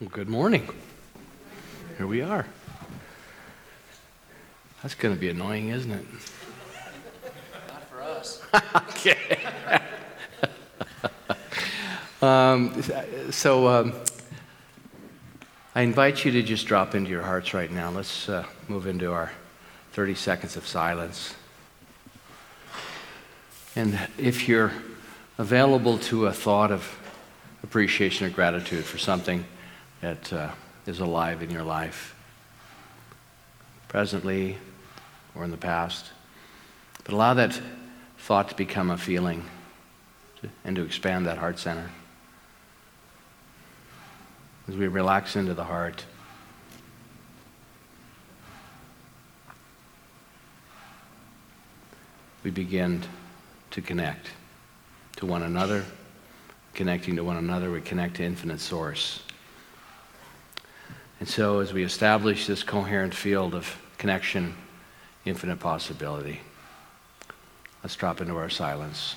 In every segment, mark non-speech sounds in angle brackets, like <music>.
Well, good morning. Here we are. That's going to be annoying, isn't it? Not for us. <laughs> okay. <laughs> um, so um, I invite you to just drop into your hearts right now. Let's uh, move into our 30 seconds of silence. And if you're available to a thought of appreciation or gratitude for something that uh, is alive in your life, presently or in the past, but allow that thought to become a feeling and to expand that heart center. As we relax into the heart, we begin to connect to one another. Connecting to one another, we connect to infinite source. And so, as we establish this coherent field of connection, infinite possibility, let's drop into our silence.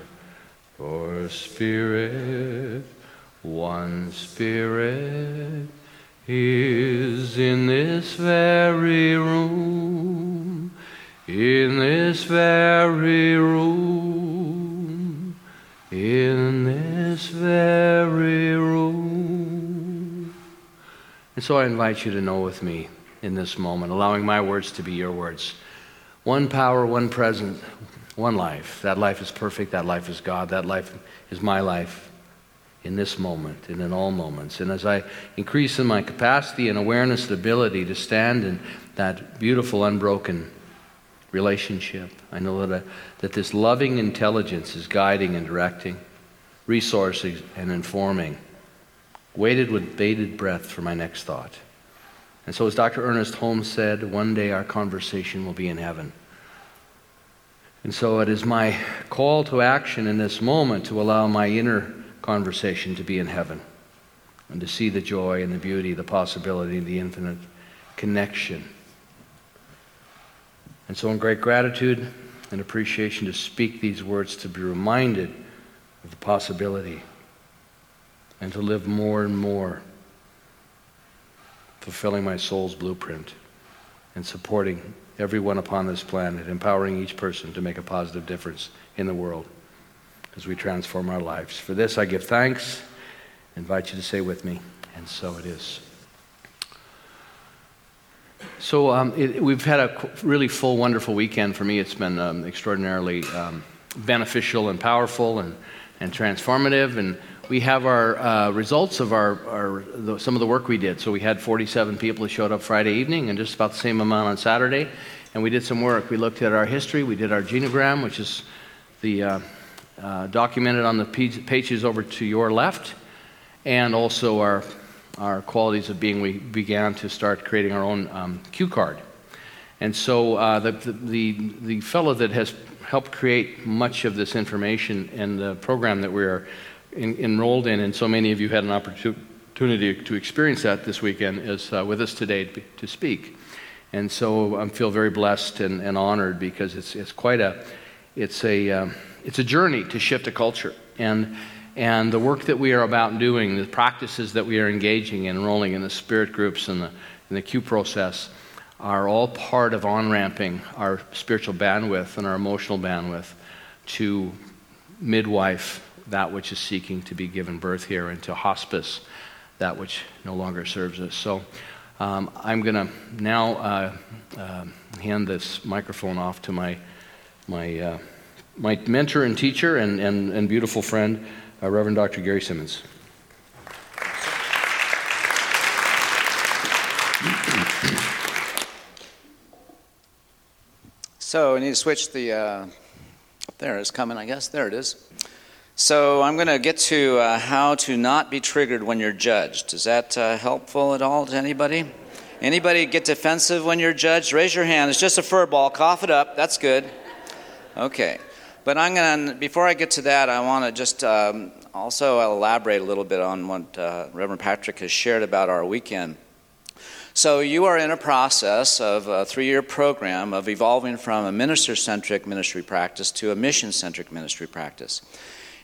Spirit, one Spirit, is in this very room, in this very room, in this very room. And so I invite you to know with me in this moment, allowing my words to be your words. One power, one present, one life. That life is perfect. That life is God. That life is my life in this moment and in all moments. And as I increase in my capacity and awareness and ability to stand in that beautiful, unbroken relationship, I know that, I, that this loving intelligence is guiding and directing, resourcing and informing, waited with bated breath for my next thought. And so, as Dr. Ernest Holmes said, one day our conversation will be in heaven. And so it is my call to action in this moment to allow my inner conversation to be in heaven and to see the joy and the beauty, the possibility, the infinite connection. And so, in great gratitude and appreciation, to speak these words, to be reminded of the possibility, and to live more and more, fulfilling my soul's blueprint and supporting everyone upon this planet, empowering each person to make a positive difference in the world as we transform our lives. For this, I give thanks. Invite you to say with me, and so it is. So um, it, we've had a really full, wonderful weekend. For me, it's been um, extraordinarily um, beneficial and powerful and, and transformative. And we have our uh, results of our, our the, some of the work we did. So we had 47 people who showed up Friday evening, and just about the same amount on Saturday. And we did some work. We looked at our history. We did our genogram, which is the uh, uh, documented on the pages over to your left, and also our our qualities of being. We began to start creating our own um, cue card. And so uh, the, the, the fellow that has helped create much of this information and the program that we are in, enrolled in, and so many of you had an opportunity to experience that this weekend, is uh, with us today to, speak. And so I feel very blessed and, and, honored because it's, it's quite a, it's a, um, it's a journey to shift a culture. And, and the work that we are about doing, the practices that we are engaging in, enrolling in the spirit groups and the, and the Q process, are all part of on ramping our spiritual bandwidth and our emotional bandwidth to midwife that which is seeking to be given birth here, and to hospice that which no longer serves us. So um, I'm going to now uh, uh, hand this microphone off to my, my, uh, my mentor and teacher and, and, and beautiful friend, uh, Reverend Dr. Gary Simmons. So we need to switch the. Uh, there it's coming, I guess. There it is. So I'm going to get to uh, how to not be triggered when you're judged. Is that uh, helpful at all to anybody? Anybody get defensive when you're judged? Raise your hand. It's just a fur ball. Cough it up. That's good. Okay. But I'm going to, before I get to that, I want to just um, also elaborate a little bit on what uh, Reverend Patrick has shared about our weekend. So, you are in a process of a three year program of evolving from a minister centric ministry practice to a mission centric ministry practice.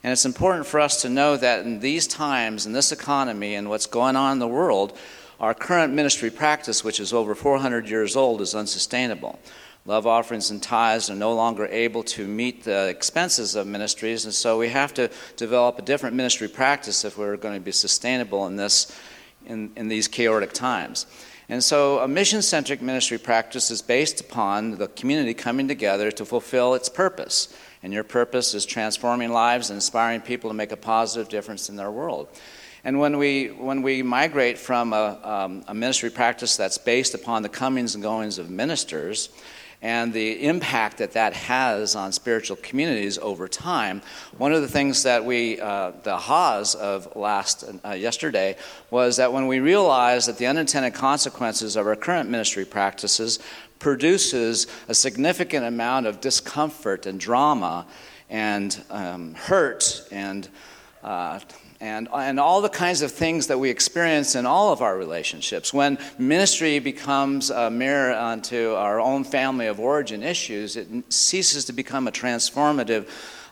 And it's important for us to know that in these times, in this economy, and what's going on in the world, our current ministry practice, which is over 400 years old, is unsustainable. Love offerings and tithes are no longer able to meet the expenses of ministries, and so we have to develop a different ministry practice if we're going to be sustainable in, this, in, in these chaotic times. And so, a mission centric ministry practice is based upon the community coming together to fulfill its purpose. And your purpose is transforming lives and inspiring people to make a positive difference in their world. And when we, when we migrate from a, um, a ministry practice that's based upon the comings and goings of ministers, and the impact that that has on spiritual communities over time. One of the things that we, uh, the Haas of last uh, yesterday, was that when we realized that the unintended consequences of our current ministry practices produces a significant amount of discomfort and drama and um, hurt and uh, and, and all the kinds of things that we experience in all of our relationships. When ministry becomes a mirror onto our own family of origin issues, it ceases to become a transformative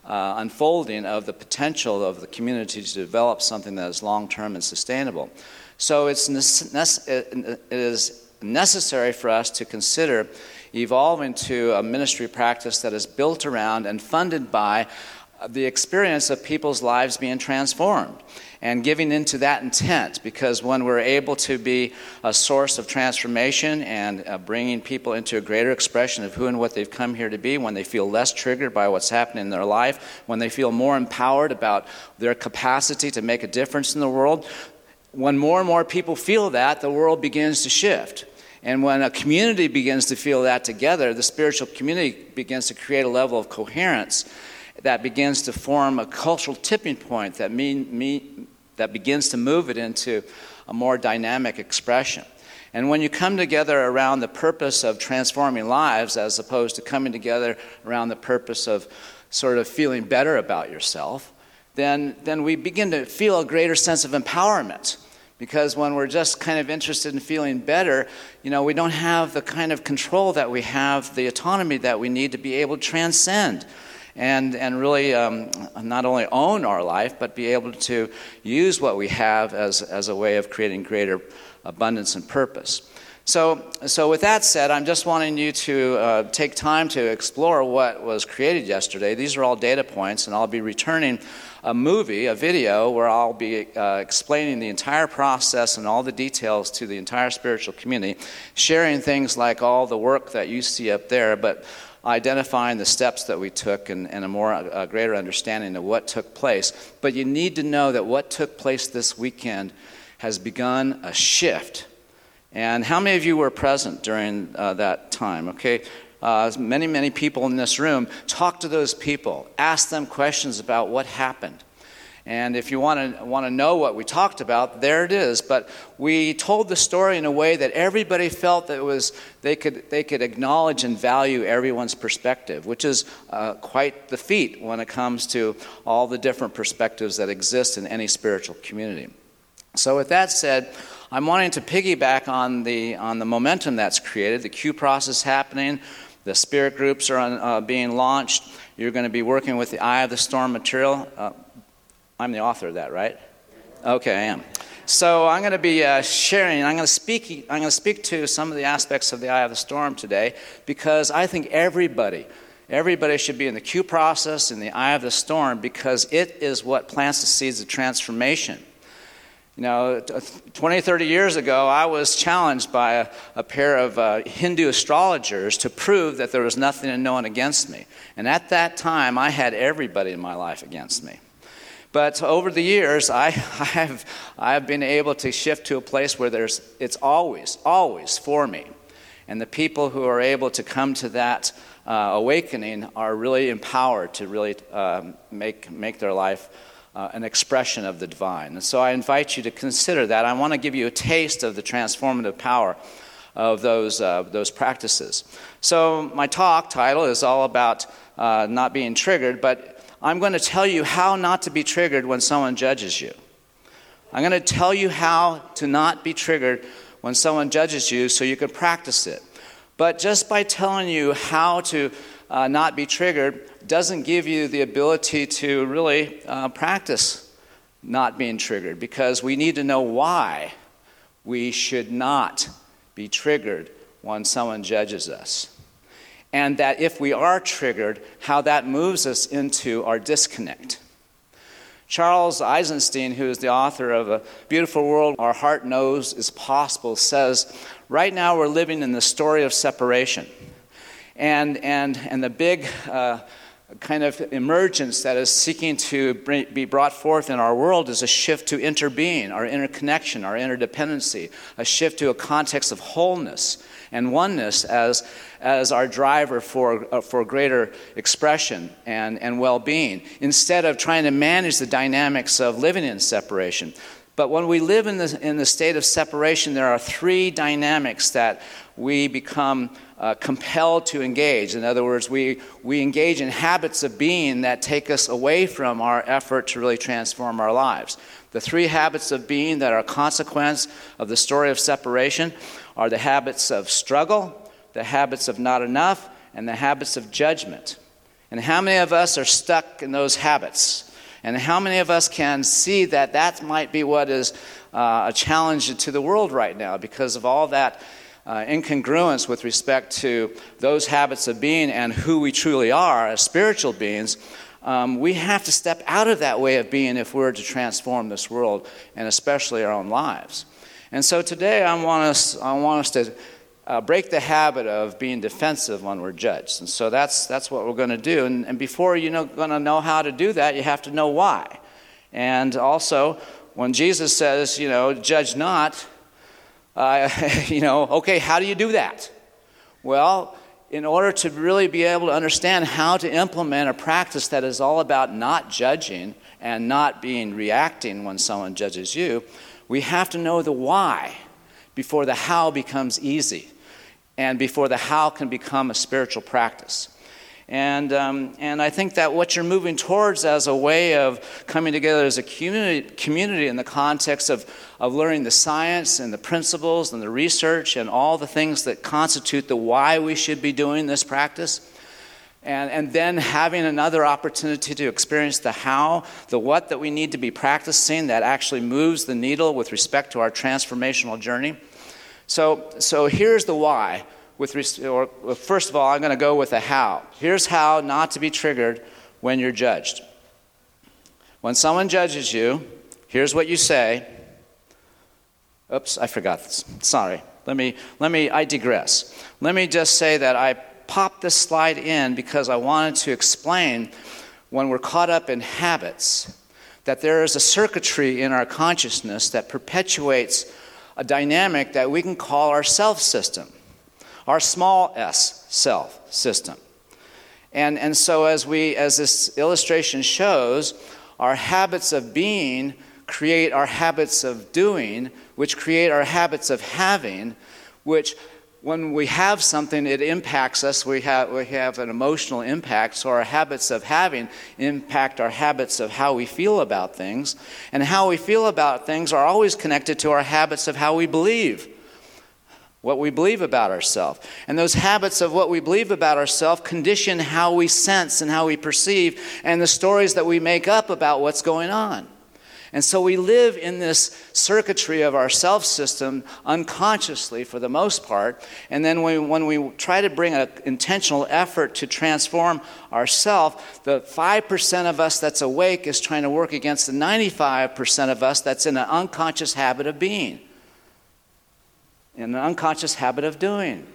uh, unfolding of the potential of the community to develop something that is long term and sustainable. So it's it is necessary for us to consider evolving to a ministry practice that is built around and funded by the experience of people's lives being transformed and giving into that intent. Because when we're able to be a source of transformation and uh, bringing people into a greater expression of who and what they've come here to be when they feel less triggered by what's happening in their life when they feel more empowered about their capacity to make a difference in the world when more and more people feel that the world begins to shift and when a community begins to feel that together the spiritual community begins to create a level of coherence that begins to form a cultural tipping point that, mean, that begins to move it into a more dynamic expression. And when you come together around the purpose of transforming lives, as opposed to coming together around the purpose of sort of feeling better about yourself, then, then we begin to feel a greater sense of empowerment. Because when we're just kind of interested in feeling better, you know, we don't have the kind of control that we have, the autonomy that we need to be able to transcend and, and really um, not only own our life, but be able to use what we have as, as a way of creating greater abundance and purpose. So, so with that said, I'm just wanting you to uh, take time to explore what was created yesterday. These are all data points, and I'll be returning a movie, a video, where I'll be uh, explaining the entire process and all the details to the entire spiritual community, sharing things like all the work that you see up there, but identifying the steps that we took and, and a more a greater understanding of what took place. But you need to know that what took place this weekend has begun a shift. And how many of you were present during uh, that time? Okay, uh, many, many people in this room. Talk to those people, ask them questions about what happened. And if you want to, want to know what we talked about, there it is. But we told the story in a way that everybody felt that was, they, could, they could acknowledge and value everyone's perspective, which is uh, quite the feat when it comes to all the different perspectives that exist in any spiritual community. So, with that said, I'm wanting to piggyback on the, on the momentum that's created, the Q process happening, the spirit groups are on, uh, being launched. You're going to be working with the I of the Storm material. Uh, I'm the author of that, right? Okay, I am. So I'm going to be uh, sharing. I'm going to speak. I'm going to speak to some of the aspects of the I of the storm today because I think everybody, Everybody should be in the Q process, in the I of the storm, because it is what plants the seeds of transformation. You know, 20, 30 years ago, I was challenged by a, a pair of uh, Hindu astrologers to prove that there was nothing and no one against me. And at that time, I had everybody in my life against me. But over the years, I, <laughs> I, have, I have been able to shift to a place where there's, it's always, always for me. And the people who are able to come to that uh, awakening are really empowered to really um, make, make their life uh, an expression of the divine. And so I invite you to consider that. I want to give you a taste of the transformative power of those, uh, those practices. So, my talk title is all about uh, not being triggered, but I'm going to tell you how not to be triggered when someone judges you. I'm going to tell you how to not be triggered when someone judges you so you can practice it. But just by telling you how to uh, not be triggered doesn't give you the ability to really uh, practice not being triggered because we need to know why we should not be triggered when someone judges us. And that if we are triggered, how that moves us into our disconnect. Charles Eisenstein, who is the author of A Beautiful World Our Heart Knows is Possible, says right now we're living in the story of separation. And, and, and the big uh, kind of emergence that is seeking to be brought forth in our world is a shift to interbeing, our interconnection, our interdependency, a shift to a context of wholeness and oneness as, as our driver for, uh, for greater expression and, and well being, instead of trying to manage the dynamics of living in separation. But when we live in the, in the state of separation, there are three dynamics that we become uh, compelled to engage. In other words, we, we engage in habits of being that take us away from our effort to really transform our lives. The three habits of being that are a consequence of the story of separation are the habits of struggle, the habits of not enough, and the habits of judgment. And how many of us are stuck in those habits? And how many of us can see that that might be what is uh, a challenge to the world right now because of all that uh, incongruence with respect to those habits of being and who we truly are as spiritual beings, um, we have to step out of that way of being if we're to transform this world and especially our own lives. And so today I want us, I want us to uh, break the habit of being defensive when we're judged. And so that's, that's what we're going to do. And, and before you're going to know how to do that, you have to know why. And also, when Jesus says, you know, judge not, uh, <laughs> you know, okay, how do you do that? Well, in order to really be able to understand how to implement a practice that is all about not judging and not being reacting when someone judges you, we have to know the why before the how becomes easy and before the how can become a spiritual practice. And, um, and I think that what you're moving towards as a way of coming together as a community, community in the context of, of learning the science and the principles and the research and all the things that constitute the why we should be doing this practice. And, and then having another opportunity to experience the how, the what that we need to be practicing that actually moves the needle with respect to our transformational journey. So, so here's the why with or first of all, I'm going to go with a how. Here's how not to be triggered when you're judged. When someone judges you, here's what you say. Oops, I forgot this. Sorry. Let me let me I digress. Let me just say that I popped this slide in because I wanted to explain when we're caught up in habits that there is a circuitry in our consciousness that perpetuates a dynamic that we can call our self system our small s self system. And, and so, as, we, as this illustration shows, our habits of being create our habits of doing, which create our habits of having, which when we have something, it impacts us. We have, we have an emotional impact. So, our habits of having impact our habits of how we feel about things. And how we feel about things are always connected to our habits of how we believe what we believe about ourselves. And those habits of what we believe about ourselves condition how we sense and how we perceive and the stories that we make up about what's going on. And so we live in this circuitry of our self system unconsciously for the most part. And then when, when we try to bring an intentional effort to transform ourself, the 5% of us that's awake is trying to work against the 95% of us that's in an unconscious habit of being, in an unconscious habit of doing,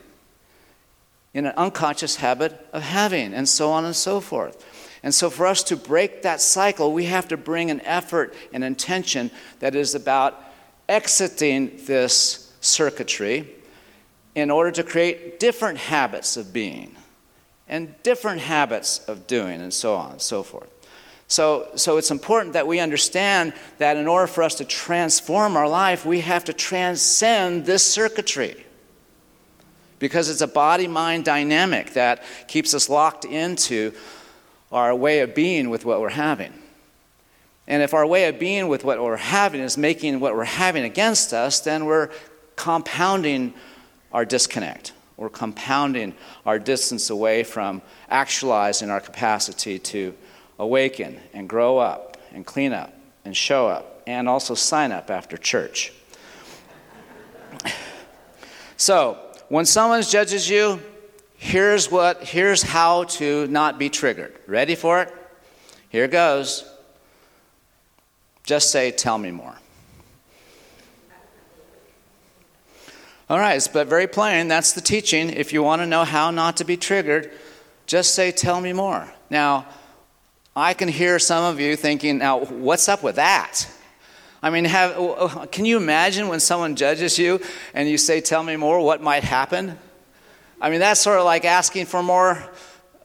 in an unconscious habit of having, and so on and so forth. And so, for us to break that cycle, we have to bring an effort and intention that is about exiting this circuitry in order to create different habits of being and different habits of doing, and so on and so forth. So, so it's important that we understand that in order for us to transform our life, we have to transcend this circuitry. Because it's a body mind dynamic that keeps us locked into our way of being with what we're having. And if our way of being with what we're having is making what we're having against us, then we're compounding our disconnect. We're compounding our distance away from actualizing our capacity to awaken and grow up and clean up and show up and also sign up after church. <laughs> So, when someone judges you, here's what here's how to not be triggered. Ready for it? Here goes. Just say tell me more. All right but very plain that's the teaching. If you want to know how not to be triggered just say tell me more. Now i can hear some of you thinking now what's up with that i mean have, can you imagine when someone judges you and you say tell me more what might happen I mean, that's sort of like asking for more,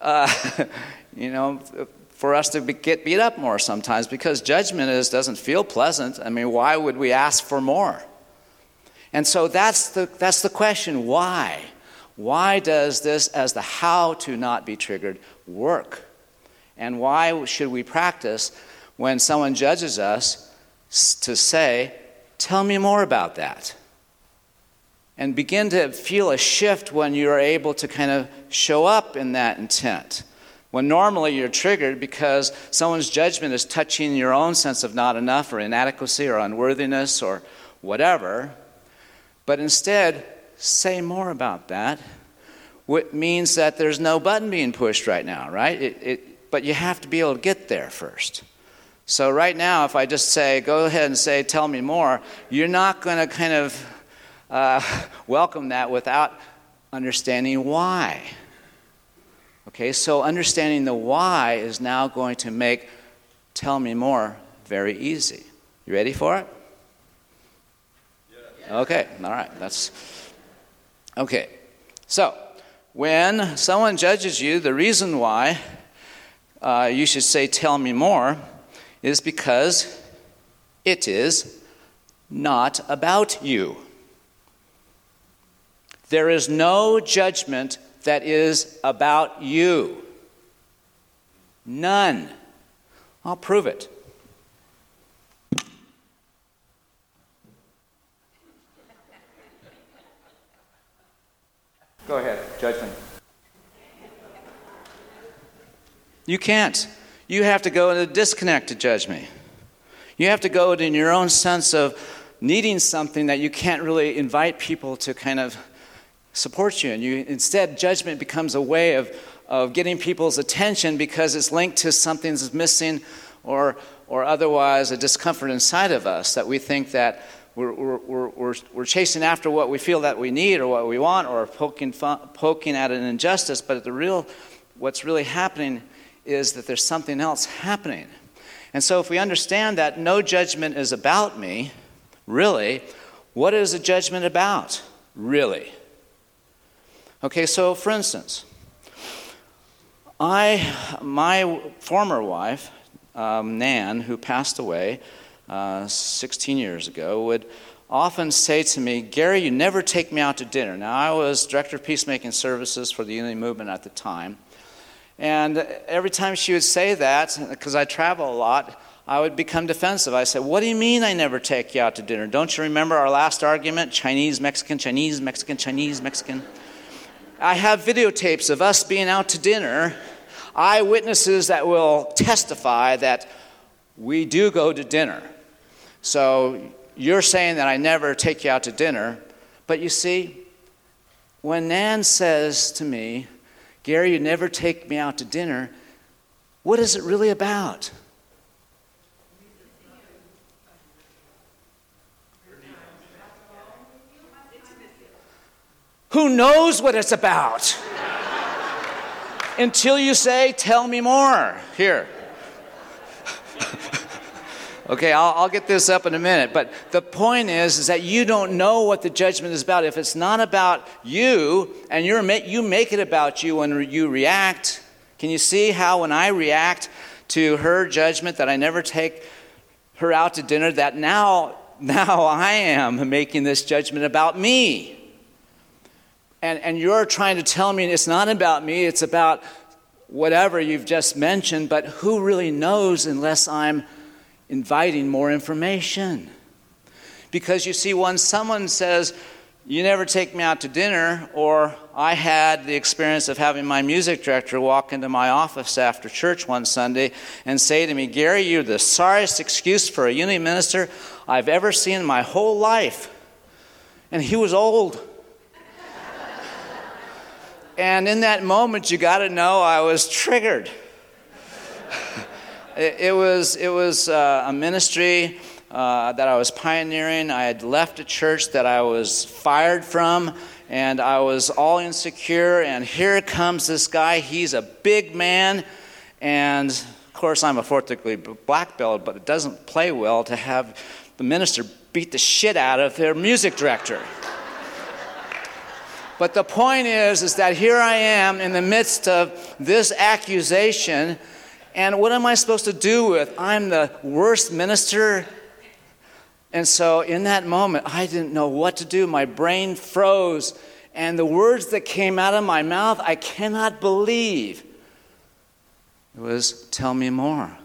uh, <laughs> you know, for us to be, get beat up more sometimes because judgment is, doesn't feel pleasant. I mean, why would we ask for more? And so that's the, that's the question why? Why does this, as the how to not be triggered, work? And why should we practice when someone judges us to say, Tell me more about that? and begin to feel a shift when you're able to kind of show up in that intent. When normally you're triggered because someone's judgment is touching your own sense of not enough or inadequacy or unworthiness or whatever. But instead, say more about that. What means that there's no button being pushed right now, right? It, it, but you have to be able to get there first. So, right now, if I just say, go ahead and say, tell me more, you're not going to kind of uh, <laughs> welcome that without understanding why. Okay, so understanding the why is now going to make tell me more very easy. You ready for it? Okay, all right, that's okay. So, when someone judges you, the reason why uh, you should say, Tell me more, is because it is not about you. There is no judgment that is about you. None. I'll prove it. Go ahead, judgment. You can't. You have to go into disconnect to judge me. You have to go in your own sense of needing something that you can't really invite people to kind of support you. And you instead, judgment becomes a way of, of getting people's attention because it's linked to something that's missing or, or otherwise a discomfort inside of us that we think that we're, we're, we're, we're, chasing after what we feel that we need or what we want or poking, poking at an injustice. But the real, what's really happening is that there's something else happening. And so if we understand that no judgment is about me, really, what is a judgment about? Really? Okay, so for instance, I, my former wife, um, Nan, who passed away uh, 16 years ago, would often say to me, Gary, you never take me out to dinner. Now, I was director of peacemaking services for the Unity Movement at the time. And every time she would say that, because I travel a lot, I would become defensive. I said, What do you mean I never take you out to dinner? Don't you remember our last argument? Chinese, Mexican, Chinese, Mexican, Chinese, Mexican. I have videotapes of us being out to dinner, eyewitnesses that will testify that we do go to dinner. So you're saying that I never take you out to dinner, but you see, when Nan says to me, Gary, you never take me out to dinner, what is it really about? Who knows what it's about? Until you say, Tell me more. Here. Okay, I'll, I'll, get this up in a minute. But the point is, is that you don't know what the judgment is about. If it's not about you and you're, you make it about you when you react, can you see how when I react to her judgment that I never take her out to dinner, that now, <laughs> now I am making this judgment about me? and, and you're trying to tell me it's not about me, it's about whatever you've just mentioned, but who really knows unless I'm inviting more information? Because you see, when someone says, You never take me out to dinner, or I had the experience of having my music director walk into my office after church one Sunday and say to me, Gary, you're the sorriest excuse for a unity minister I've ever seen in my whole life. And he was old. And in that moment, you got to know I was triggered. It, was, it was uh, a ministry uh, that I was pioneering. I had left a church that I was fired from, and I was all insecure. And here comes this guy. He's a big man. And of course, I'm a fourth degree black belt, but it doesn't play well to have the minister beat the shit out of their music director. But the point is, is that here I am in the midst of this accusation, and what am I supposed to do with? I'm the worst minister. And so in that moment, I didn't know what to do. My brain froze, and the words that came out of my mouth, I cannot believe. It was, Tell me more.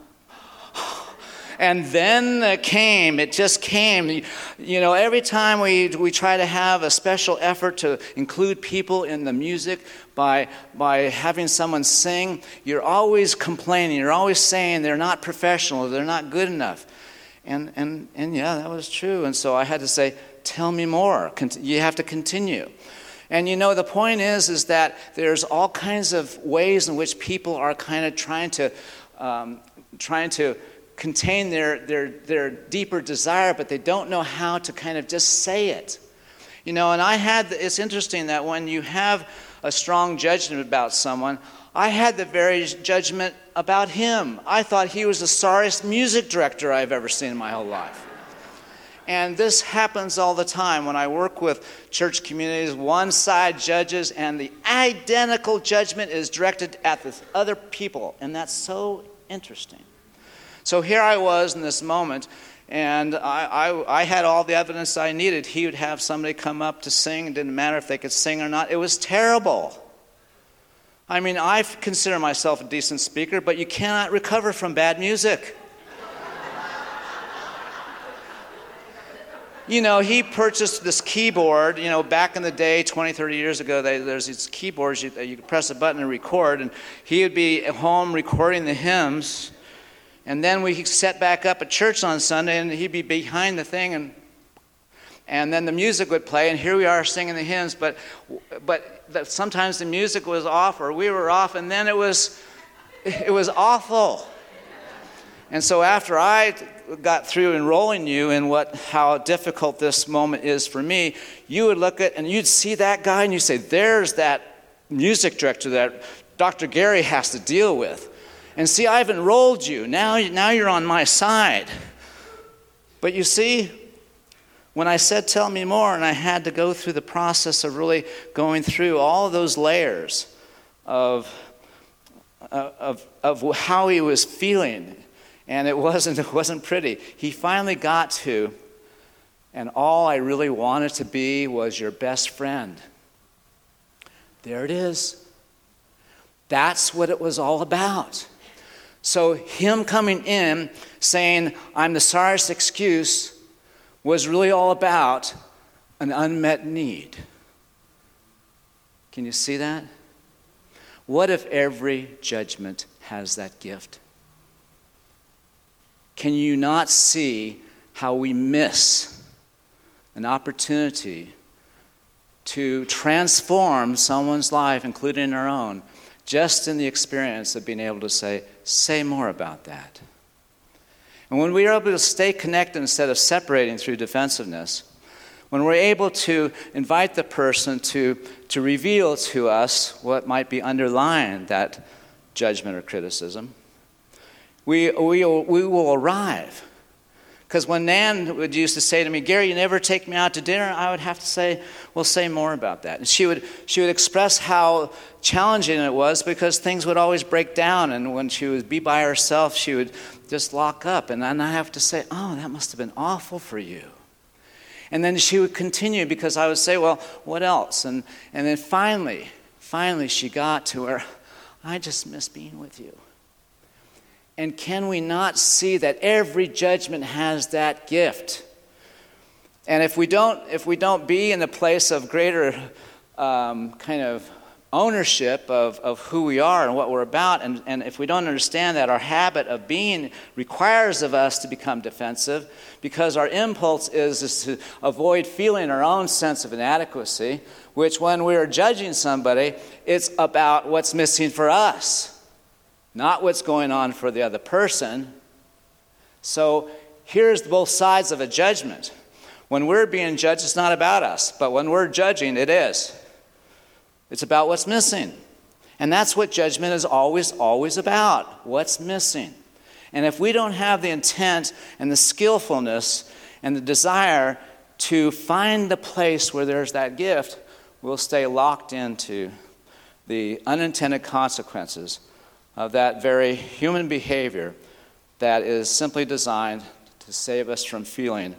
And then it came, it just came. You know, every time we, we try to have a special effort to include people in the music by, by having someone sing, you're always complaining. You're always saying they're not professional, they're not good enough. And, and, and yeah, that was true. And so I had to say, tell me more. You have to continue. And you know, the point is, is that there's all kinds of ways in which people are kind of trying to, um, trying to contain their, their, their deeper desire, but they don't know how to kind of just say it. You know, and I had, it's interesting that when you have a strong judgment about someone, I had the very judgment about him. I thought he was the sorriest music director I've ever seen in my whole life. And this happens all the time when I work with church communities. One side judges, and the identical judgment is directed at the other people. And that's so interesting. So here I was in this moment, and I, I, I, had all the evidence I needed. He would have somebody come up to sing. It didn't matter if they could sing or not. It was terrible. I mean, I consider myself a decent speaker, but you cannot recover from bad music. you know, he purchased this keyboard. You know, back in the day, 20, 30 years ago, they, there's these keyboards you, you could press a button and record, and he would be at home recording the hymns and then we set back up at church on Sunday, and he'd be behind the thing, and and then the music would play, and here we are singing the hymns. But but sometimes the music was off, or we were off, and then it was it was awful. And so after I got through enrolling you in what how difficult this moment is for me, you would look at and you'd see that guy, and you say, "There's that music director that Dr. Gary has to deal with." And see, I've enrolled you. Now, now you're on my side. But you see, when I said, Tell me more, and I had to go through the process of really going through all those layers of, uh, of, of how he was feeling, and it wasn't, <laughs> it wasn't pretty, he finally got to, and all I really wanted to be was your best friend. There it is. That's what it was all about. So, him coming in saying, I'm the sorriest excuse, was really all about an unmet need. Can you see that? What if every judgment has that gift? Can you not see how we miss an opportunity to transform someone's life, including our own, just in the experience of being able to say, say more about that. And when we are able to stay connected instead of separating through defensiveness, when we're able to invite the person to, to reveal to us what might be underlying that judgment or criticism, we, we, we will arrive. Because when Nan would used to say to me, Gary, you never take me out to dinner, I would have to say, well, say more about that. And she would, she would express how challenging it was because things would always break down. And when she would be by herself, she would just lock up. And then I have to say, oh, that must have been awful for you. And then she would continue because I would say, well, what else? And, and then finally, finally, she got to where I just miss being with you. And can we not see that every judgment has that gift? And if we don't, if we don't be in the place of greater um, kind of ownership of, of who we are and what we're about, and, and if we don't understand that our habit of being requires of us to become defensive, because our impulse is, is to avoid feeling our own sense of inadequacy, which when we are judging somebody, it's about what's missing for us, not what's going on for the other person. So here's both sides of a judgment. When we're being judged, it's not about us, but when we're judging, it is. It's about what's missing. And that's what judgment is always, always about what's missing. And if we don't have the intent and the skillfulness and the desire to find the place where there's that gift, we'll stay locked into the unintended consequences of that very human behavior that is simply designed to save us from feeling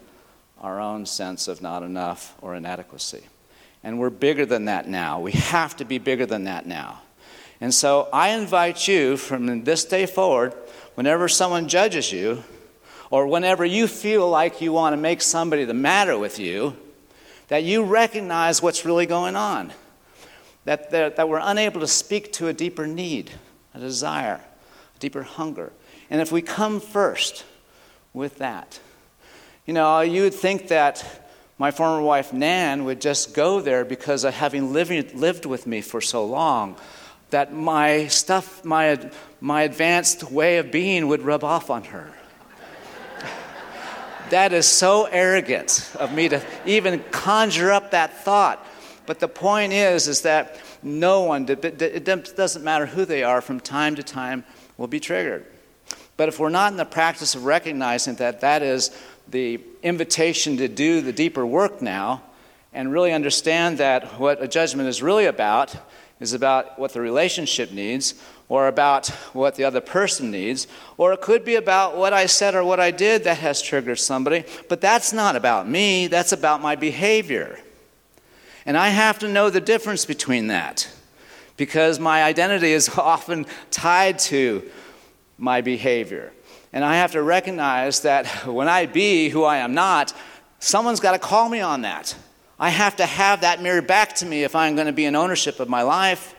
our own sense of not enough or inadequacy. And we're bigger than that now. We have to be bigger than that now. And so I invite you from this day forward, whenever someone judges you, or whenever you feel like you want to make somebody the matter with you, that you recognize what's really going on. That, that, that we're unable to speak to a deeper need, a desire, a deeper hunger. And if we come first with that, you know, you would think that my former wife, Nan, would just go there because of having lived, lived with me for so long, that my stuff, my, my advanced way of being would rub off on her. <laughs> that is so arrogant of me to even conjure up that thought. But the point is, is that no one, it doesn't matter who they are, from time to time will be triggered. But if we're not in the practice of recognizing that that is the invitation to do the deeper work now and really understand that what a judgment is really about is about what the relationship needs or about what the other person needs, or it could be about what I said or what I did that has triggered somebody, but that's not about me, that's about my behavior. And I have to know the difference between that because my identity is <laughs> often tied to my behavior. And I have to recognize that <laughs> when I be who I am not, someone's got to call me on that. I have to have that mirror back to me if I'm going to be in ownership of my life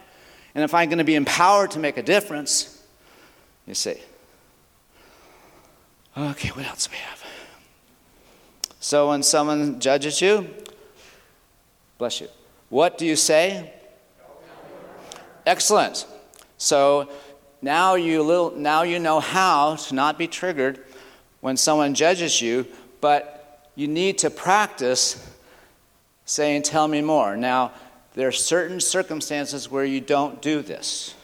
and if I'm going to be empowered to make a difference. You see. Okay, what else do we have? So when someone judges you, bless you. What do you say? Excellent. So now you, little, now you know how to not be triggered when someone judges you, but you need to practice saying, Tell me more. Now, there are certain circumstances where you don't do this.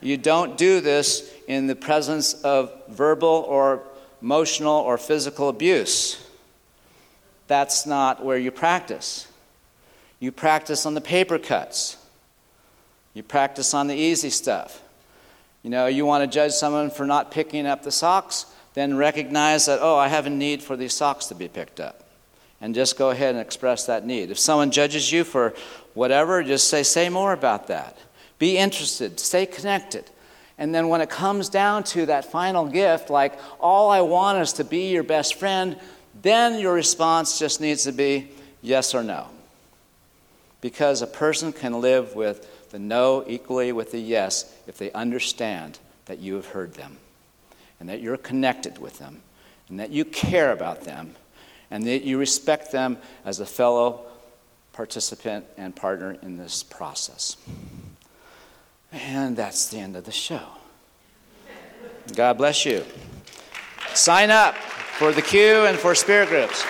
You don't do this in the presence of verbal or emotional or physical abuse. That's not where you practice. You practice on the paper cuts. You practice on the easy stuff. You know, you want to judge someone for not picking up the socks, then recognize that, oh, I have a need for these socks to be picked up. And just go ahead and express that need. If someone judges you for whatever, just say, say more about that. Be interested, stay connected. And then when it comes down to that final gift, like, all I want is to be your best friend, then your response just needs to be yes or no. Because a person can live with the no equally with the yes if they understand that you have heard them. and that you're connected with them, and that you care about them, and that you respect them as a fellow participant and partner in this process. And that's the end of the show. God bless you. Sign up for the queue and for spirit groups.